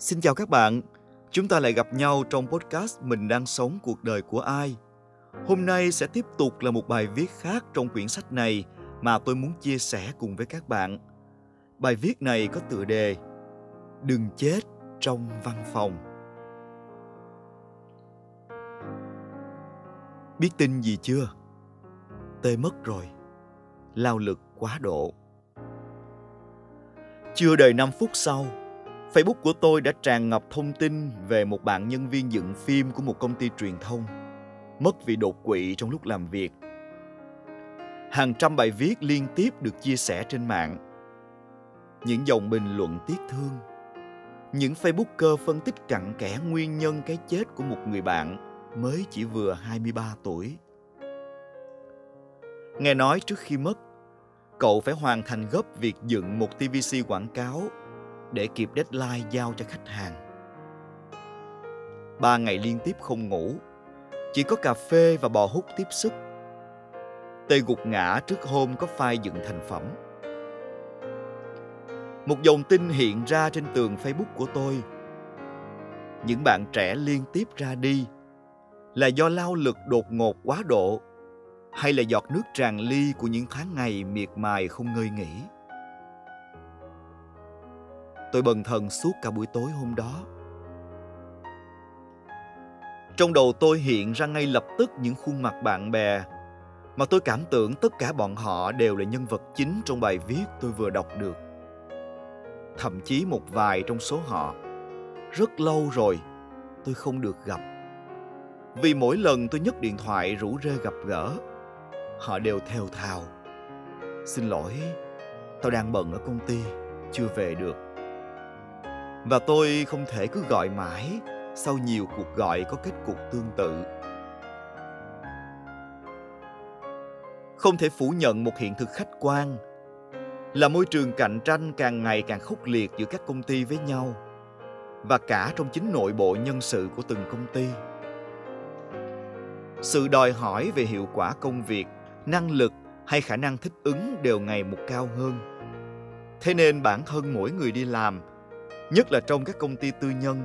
Xin chào các bạn, chúng ta lại gặp nhau trong podcast Mình đang sống cuộc đời của ai. Hôm nay sẽ tiếp tục là một bài viết khác trong quyển sách này mà tôi muốn chia sẻ cùng với các bạn. Bài viết này có tựa đề Đừng chết trong văn phòng. Biết tin gì chưa? Tê mất rồi. Lao lực quá độ. Chưa đầy 5 phút sau, Facebook của tôi đã tràn ngập thông tin về một bạn nhân viên dựng phim của một công ty truyền thông mất vì đột quỵ trong lúc làm việc. Hàng trăm bài viết liên tiếp được chia sẻ trên mạng. Những dòng bình luận tiếc thương. Những Facebooker phân tích cặn kẽ nguyên nhân cái chết của một người bạn mới chỉ vừa 23 tuổi. Nghe nói trước khi mất, cậu phải hoàn thành gấp việc dựng một TVC quảng cáo để kịp deadline giao cho khách hàng. Ba ngày liên tiếp không ngủ, chỉ có cà phê và bò hút tiếp sức. Tê gục ngã trước hôm có file dựng thành phẩm. Một dòng tin hiện ra trên tường Facebook của tôi. Những bạn trẻ liên tiếp ra đi là do lao lực đột ngột quá độ hay là giọt nước tràn ly của những tháng ngày miệt mài không ngơi nghỉ. Tôi bần thần suốt cả buổi tối hôm đó. Trong đầu tôi hiện ra ngay lập tức những khuôn mặt bạn bè mà tôi cảm tưởng tất cả bọn họ đều là nhân vật chính trong bài viết tôi vừa đọc được. Thậm chí một vài trong số họ rất lâu rồi tôi không được gặp. Vì mỗi lần tôi nhấc điện thoại rủ rê gặp gỡ, họ đều theo thào. Xin lỗi, tao đang bận ở công ty, chưa về được. Và tôi không thể cứ gọi mãi sau nhiều cuộc gọi có kết cục tương tự. Không thể phủ nhận một hiện thực khách quan là môi trường cạnh tranh càng ngày càng khốc liệt giữa các công ty với nhau và cả trong chính nội bộ nhân sự của từng công ty. Sự đòi hỏi về hiệu quả công việc, năng lực hay khả năng thích ứng đều ngày một cao hơn. Thế nên bản thân mỗi người đi làm nhất là trong các công ty tư nhân,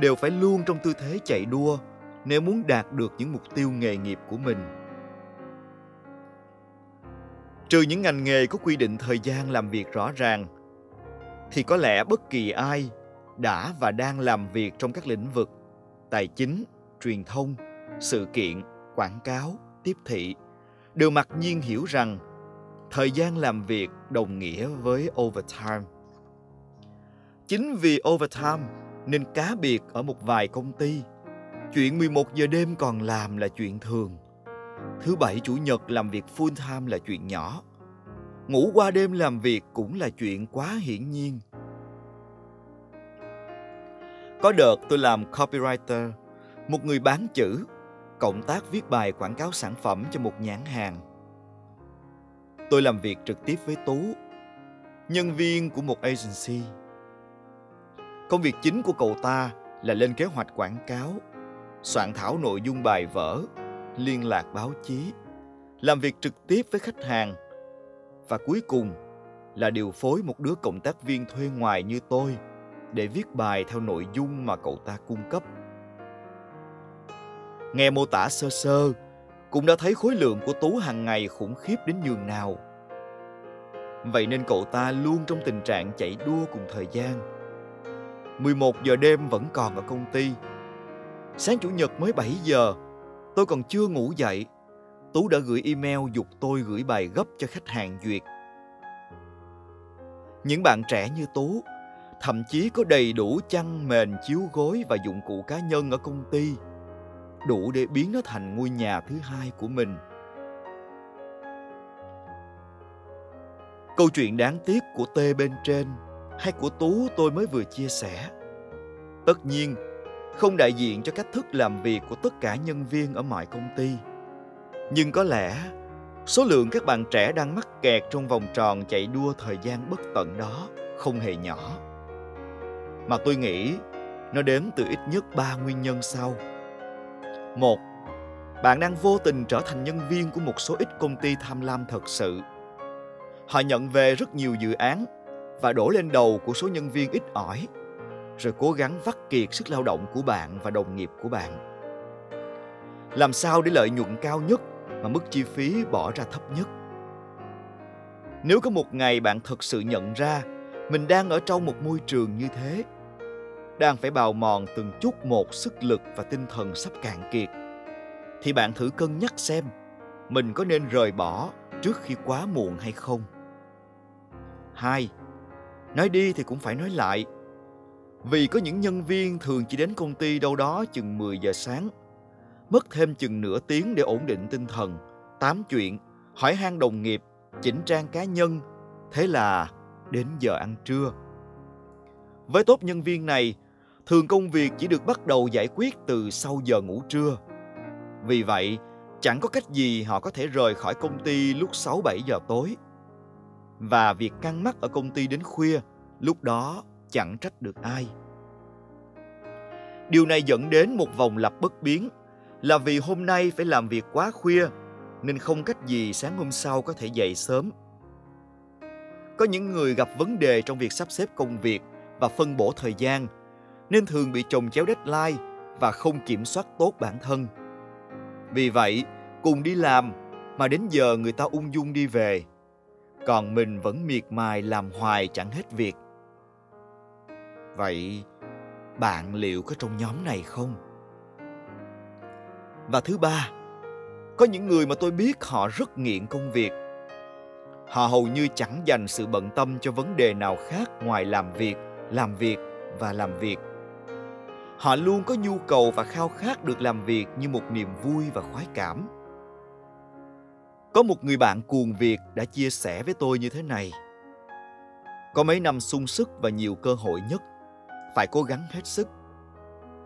đều phải luôn trong tư thế chạy đua nếu muốn đạt được những mục tiêu nghề nghiệp của mình. Trừ những ngành nghề có quy định thời gian làm việc rõ ràng, thì có lẽ bất kỳ ai đã và đang làm việc trong các lĩnh vực tài chính, truyền thông, sự kiện, quảng cáo, tiếp thị đều mặc nhiên hiểu rằng thời gian làm việc đồng nghĩa với overtime Chính vì overtime nên cá biệt ở một vài công ty, chuyện 11 giờ đêm còn làm là chuyện thường. Thứ bảy chủ nhật làm việc full time là chuyện nhỏ. Ngủ qua đêm làm việc cũng là chuyện quá hiển nhiên. Có đợt tôi làm copywriter, một người bán chữ, cộng tác viết bài quảng cáo sản phẩm cho một nhãn hàng. Tôi làm việc trực tiếp với Tú, nhân viên của một agency Công việc chính của cậu ta là lên kế hoạch quảng cáo, soạn thảo nội dung bài vở, liên lạc báo chí, làm việc trực tiếp với khách hàng và cuối cùng là điều phối một đứa cộng tác viên thuê ngoài như tôi để viết bài theo nội dung mà cậu ta cung cấp. Nghe mô tả sơ sơ, cũng đã thấy khối lượng của Tú hàng ngày khủng khiếp đến nhường nào. Vậy nên cậu ta luôn trong tình trạng chạy đua cùng thời gian 11 giờ đêm vẫn còn ở công ty. Sáng chủ nhật mới 7 giờ, tôi còn chưa ngủ dậy. Tú đã gửi email dục tôi gửi bài gấp cho khách hàng duyệt. Những bạn trẻ như Tú thậm chí có đầy đủ chăn mền chiếu gối và dụng cụ cá nhân ở công ty đủ để biến nó thành ngôi nhà thứ hai của mình câu chuyện đáng tiếc của t bên trên hay của Tú tôi mới vừa chia sẻ. Tất nhiên, không đại diện cho cách thức làm việc của tất cả nhân viên ở mọi công ty. Nhưng có lẽ số lượng các bạn trẻ đang mắc kẹt trong vòng tròn chạy đua thời gian bất tận đó không hề nhỏ. Mà tôi nghĩ nó đến từ ít nhất ba nguyên nhân sau. Một, bạn đang vô tình trở thành nhân viên của một số ít công ty tham lam thật sự. Họ nhận về rất nhiều dự án và đổ lên đầu của số nhân viên ít ỏi. rồi cố gắng vắt kiệt sức lao động của bạn và đồng nghiệp của bạn làm sao để lợi nhuận cao nhất mà mức chi phí bỏ ra thấp nhất nếu có một ngày bạn thật sự nhận ra mình đang ở trong một môi trường như thế đang phải bào mòn từng chút một sức lực và tinh thần sắp cạn kiệt thì bạn thử cân nhắc xem mình có nên rời bỏ trước khi quá muộn hay không. Hai, nói đi thì cũng phải nói lại. Vì có những nhân viên thường chỉ đến công ty đâu đó chừng 10 giờ sáng, mất thêm chừng nửa tiếng để ổn định tinh thần, tám chuyện, hỏi han đồng nghiệp, chỉnh trang cá nhân, thế là đến giờ ăn trưa. Với tốt nhân viên này, thường công việc chỉ được bắt đầu giải quyết từ sau giờ ngủ trưa. Vì vậy, chẳng có cách gì họ có thể rời khỏi công ty lúc 6-7 giờ tối. Và việc căng mắt ở công ty đến khuya, lúc đó chẳng trách được ai. Điều này dẫn đến một vòng lặp bất biến là vì hôm nay phải làm việc quá khuya nên không cách gì sáng hôm sau có thể dậy sớm. Có những người gặp vấn đề trong việc sắp xếp công việc và phân bổ thời gian nên thường bị chồng chéo deadline và không kiểm soát tốt bản thân vì vậy, cùng đi làm mà đến giờ người ta ung dung đi về. Còn mình vẫn miệt mài làm hoài chẳng hết việc. Vậy bạn liệu có trong nhóm này không? Và thứ ba, có những người mà tôi biết họ rất nghiện công việc. Họ hầu như chẳng dành sự bận tâm cho vấn đề nào khác ngoài làm việc, làm việc và làm việc họ luôn có nhu cầu và khao khát được làm việc như một niềm vui và khoái cảm có một người bạn cuồng việc đã chia sẻ với tôi như thế này. Có mấy năm sung sức và nhiều cơ hội nhất. Phải cố gắng hết sức.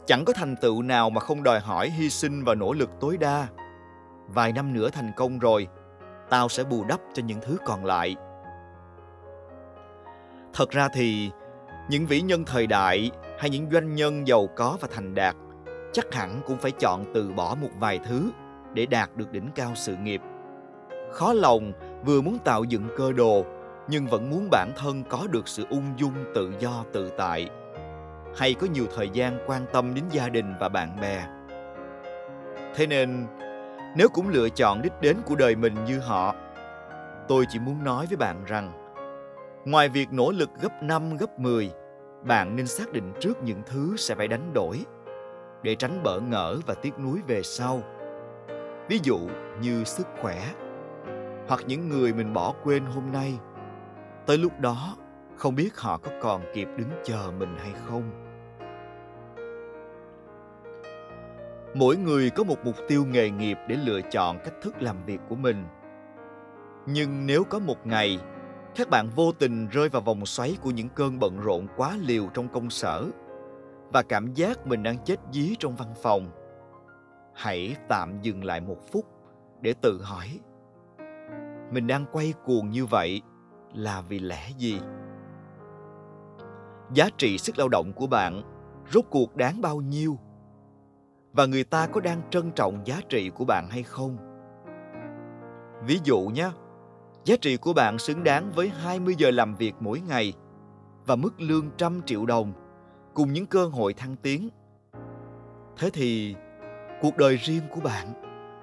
Chẳng có thành tựu nào mà không đòi hỏi hy sinh và nỗ lực tối đa. Vài năm nữa thành công rồi, tao sẽ bù đắp cho những thứ còn lại. Thật ra thì, những vĩ nhân thời đại hay những doanh nhân giàu có và thành đạt chắc hẳn cũng phải chọn từ bỏ một vài thứ để đạt được đỉnh cao sự nghiệp khó lòng, vừa muốn tạo dựng cơ đồ, nhưng vẫn muốn bản thân có được sự ung dung, tự do, tự tại. Hay có nhiều thời gian quan tâm đến gia đình và bạn bè. Thế nên, nếu cũng lựa chọn đích đến của đời mình như họ, tôi chỉ muốn nói với bạn rằng, ngoài việc nỗ lực gấp 5 gấp 10 bạn nên xác định trước những thứ sẽ phải đánh đổi để tránh bỡ ngỡ và tiếc nuối về sau. Ví dụ như sức khỏe hoặc những người mình bỏ quên hôm nay. Tới lúc đó, không biết họ có còn kịp đứng chờ mình hay không. Mỗi người có một mục tiêu nghề nghiệp để lựa chọn cách thức làm việc của mình. Nhưng nếu có một ngày, các bạn vô tình rơi vào vòng xoáy của những cơn bận rộn quá liều trong công sở và cảm giác mình đang chết dí trong văn phòng, hãy tạm dừng lại một phút để tự hỏi mình đang quay cuồng như vậy là vì lẽ gì giá trị sức lao động của bạn rốt cuộc đáng bao nhiêu và người ta có đang trân trọng giá trị của bạn hay không ví dụ nhé Giá trị của bạn xứng đáng với 20 giờ làm việc mỗi ngày và mức lương trăm triệu đồng cùng những cơ hội thăng tiến. Thế thì cuộc đời riêng của bạn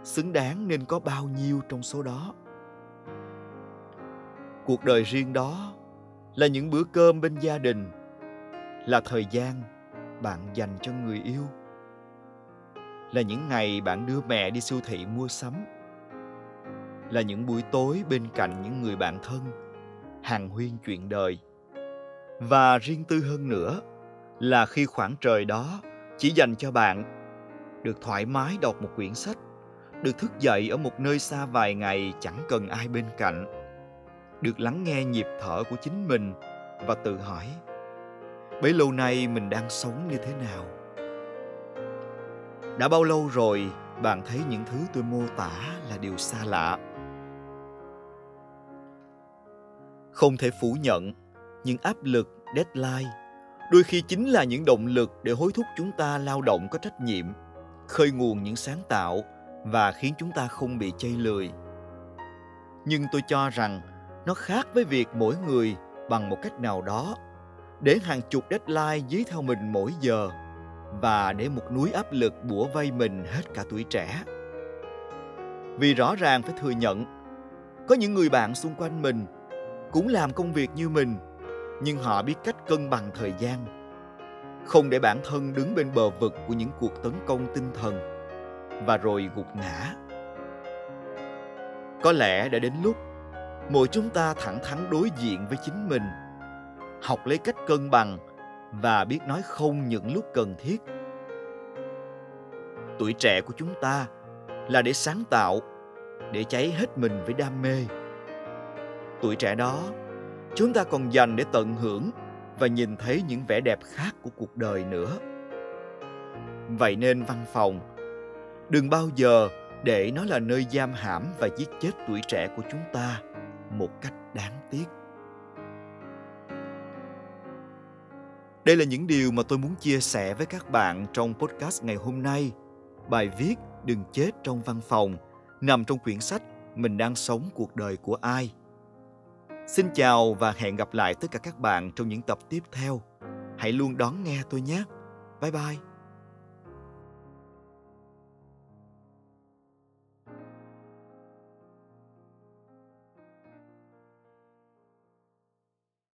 xứng đáng nên có bao nhiêu trong số đó? Cuộc đời riêng đó là những bữa cơm bên gia đình, là thời gian bạn dành cho người yêu, là những ngày bạn đưa mẹ đi siêu thị mua sắm là những buổi tối bên cạnh những người bạn thân hàng huyên chuyện đời. Và riêng tư hơn nữa là khi khoảng trời đó chỉ dành cho bạn được thoải mái đọc một quyển sách được thức dậy ở một nơi xa vài ngày chẳng cần ai bên cạnh được lắng nghe nhịp thở của chính mình và tự hỏi, bấy lâu nay mình đang sống như thế nào? Đã bao lâu rồi bạn thấy những thứ tôi mô tả là điều xa lạ? Không thể phủ nhận những áp lực, deadline đôi khi chính là những động lực để hối thúc chúng ta lao động có trách nhiệm, khơi nguồn những sáng tạo và khiến chúng ta không bị chây lười. Nhưng tôi cho rằng nó khác với việc mỗi người bằng một cách nào đó để hàng chục deadline dí theo mình mỗi giờ và để một núi áp lực bủa vây mình hết cả tuổi trẻ. Vì rõ ràng phải thừa nhận, có những người bạn xung quanh mình cũng làm công việc như mình, nhưng họ biết cách cân bằng thời gian, không để bản thân đứng bên bờ vực của những cuộc tấn công tinh thần và rồi gục ngã. Có lẽ đã đến lúc mỗi chúng ta thẳng thắn đối diện với chính mình, học lấy cách cân bằng và biết nói không những lúc cần thiết. Tuổi trẻ của chúng ta là để sáng tạo, để cháy hết mình với đam mê. Tuổi trẻ đó, chúng ta còn dành để tận hưởng và nhìn thấy những vẻ đẹp khác của cuộc đời nữa. Vậy nên văn phòng đừng bao giờ để nó là nơi giam hãm và giết chết tuổi trẻ của chúng ta một cách đáng tiếc. Đây là những điều mà tôi muốn chia sẻ với các bạn trong podcast ngày hôm nay. Bài viết Đừng chết trong văn phòng nằm trong quyển sách Mình đang sống cuộc đời của ai. Xin chào và hẹn gặp lại tất cả các bạn trong những tập tiếp theo. Hãy luôn đón nghe tôi nhé. Bye bye.